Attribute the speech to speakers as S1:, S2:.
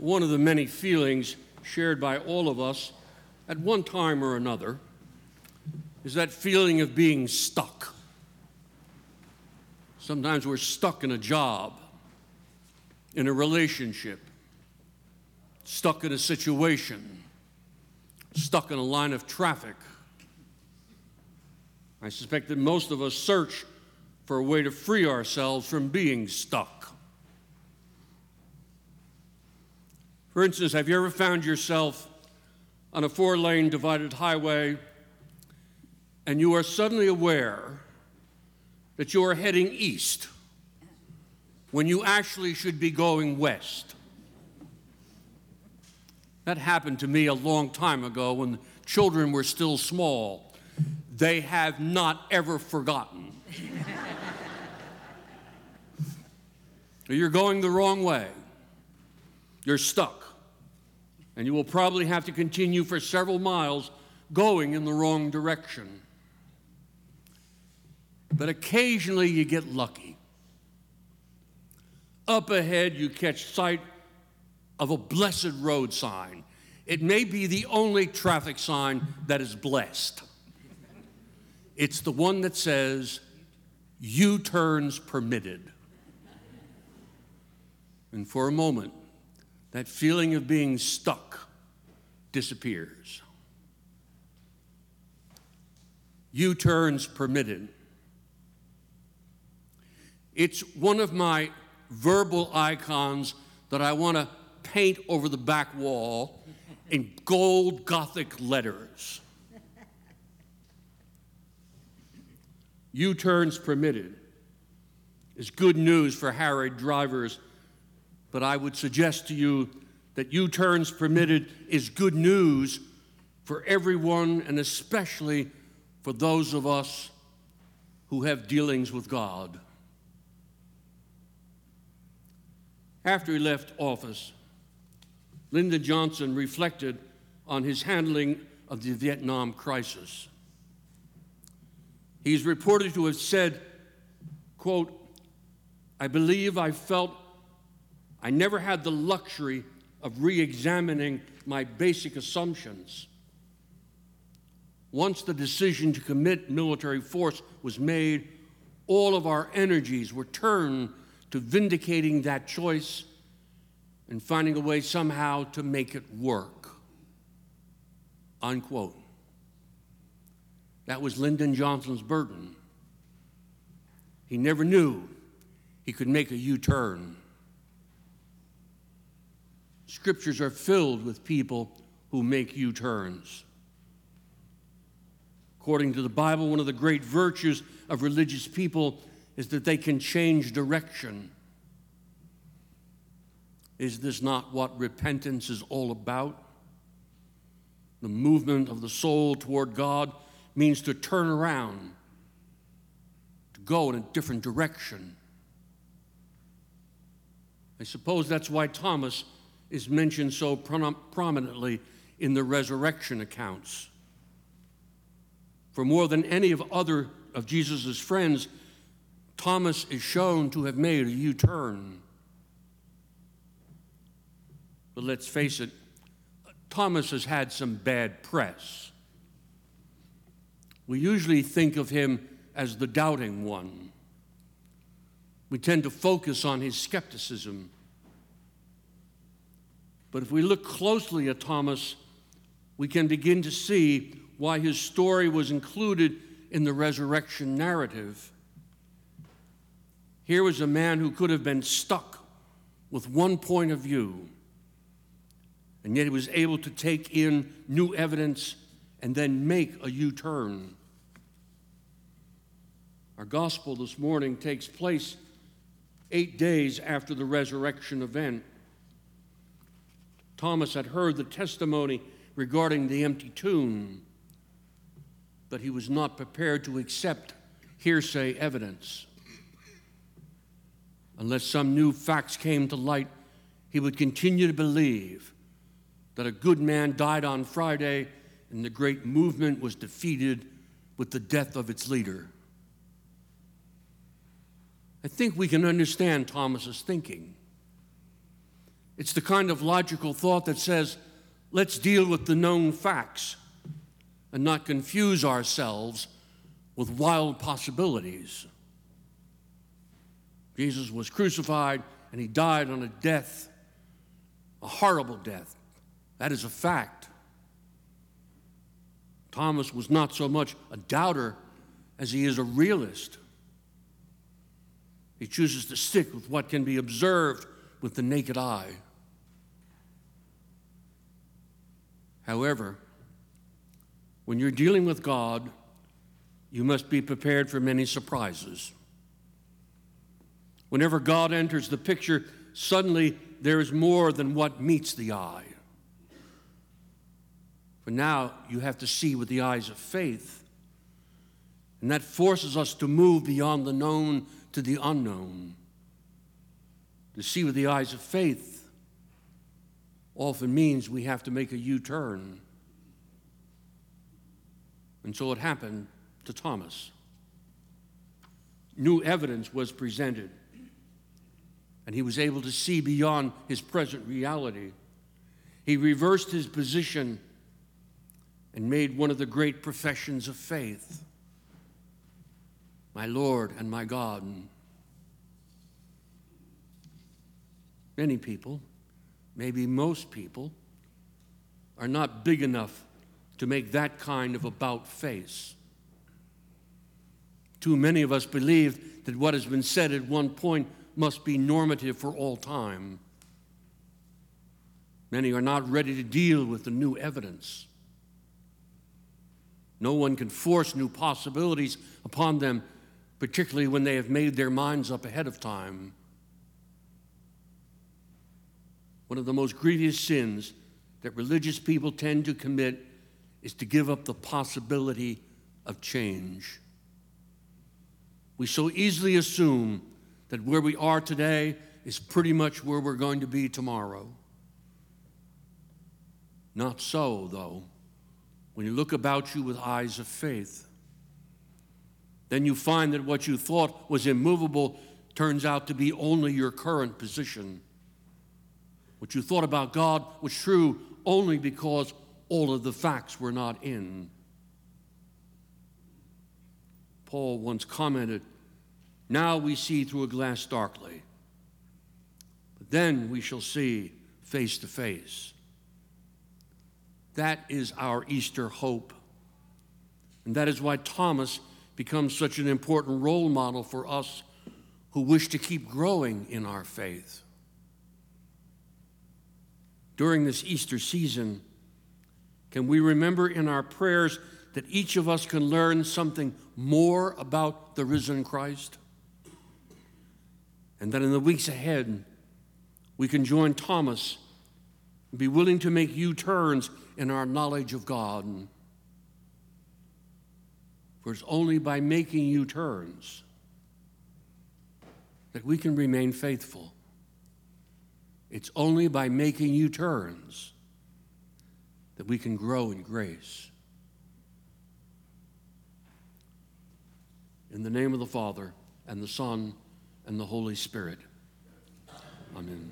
S1: one of the many feelings shared by all of us at one time or another is that feeling of being stuck. Sometimes we're stuck in a job, in a relationship, stuck in a situation, stuck in a line of traffic. I suspect that most of us search for a way to free ourselves from being stuck. For instance, have you ever found yourself on a four lane divided highway and you are suddenly aware that you are heading east when you actually should be going west? That happened to me a long time ago when children were still small. They have not ever forgotten. You're going the wrong way. You're stuck. And you will probably have to continue for several miles going in the wrong direction. But occasionally you get lucky. Up ahead, you catch sight of a blessed road sign. It may be the only traffic sign that is blessed. It's the one that says, U turns permitted. And for a moment, that feeling of being stuck disappears. U turns permitted. It's one of my verbal icons that I want to paint over the back wall in gold Gothic letters. U turns permitted is good news for harried drivers, but I would suggest to you that U turns permitted is good news for everyone and especially for those of us who have dealings with God. After he left office, Lyndon Johnson reflected on his handling of the Vietnam crisis. He's reported to have said, quote, I believe I felt I never had the luxury of re examining my basic assumptions. Once the decision to commit military force was made, all of our energies were turned to vindicating that choice and finding a way somehow to make it work. Unquote. That was Lyndon Johnson's burden. He never knew he could make a U turn. Scriptures are filled with people who make U turns. According to the Bible, one of the great virtues of religious people is that they can change direction. Is this not what repentance is all about? The movement of the soul toward God means to turn around, to go in a different direction. I suppose that's why Thomas is mentioned so prominently in the resurrection accounts. For more than any of other of Jesus' friends, Thomas is shown to have made a U turn. But let's face it, Thomas has had some bad press. We usually think of him as the doubting one. We tend to focus on his skepticism. But if we look closely at Thomas, we can begin to see why his story was included in the resurrection narrative. Here was a man who could have been stuck with one point of view and yet he was able to take in new evidence and then make a U turn. Our gospel this morning takes place eight days after the resurrection event. Thomas had heard the testimony regarding the empty tomb, but he was not prepared to accept hearsay evidence. Unless some new facts came to light, he would continue to believe that a good man died on Friday and the great movement was defeated with the death of its leader. I think we can understand Thomas's thinking. It's the kind of logical thought that says, let's deal with the known facts and not confuse ourselves with wild possibilities. Jesus was crucified and he died on a death, a horrible death. That is a fact. Thomas was not so much a doubter as he is a realist. He chooses to stick with what can be observed with the naked eye. However, when you're dealing with God, you must be prepared for many surprises. Whenever God enters the picture, suddenly there is more than what meets the eye. For now, you have to see with the eyes of faith. And that forces us to move beyond the known to the unknown. To see with the eyes of faith often means we have to make a U turn. And so it happened to Thomas. New evidence was presented, and he was able to see beyond his present reality. He reversed his position and made one of the great professions of faith My Lord and my God. Many people maybe most people, are not big enough to make that kind of about face. Too many of us believe that what has been said at one point must be normative for all time. Many are not ready to deal with the new evidence. No one can force new possibilities upon them, particularly when they have made their minds up ahead of time. One of the most grievous sins that religious people tend to commit is to give up the possibility of change. We so easily assume that where we are today is pretty much where we're going to be tomorrow. Not so, though. When you look about you with eyes of faith, then you find that what you thought was immovable turns out to be only your current position. What you thought about God was true only because all of the facts were not in. Paul once commented, Now we see through a glass darkly, but then we shall see face to face. That is our Easter hope. And that is why Thomas becomes such an important role model for us who wish to keep growing in our faith during this Easter season, can we remember in our prayers that each of us can learn something more about the risen Christ? And that in the weeks ahead, we can join Thomas and be willing to make U turns in our knowledge of God. For it's only by making U turns that we can remain faithful. It's only by making U turns that we can grow in grace. In the name of the Father, and the Son, and the Holy Spirit. Amen.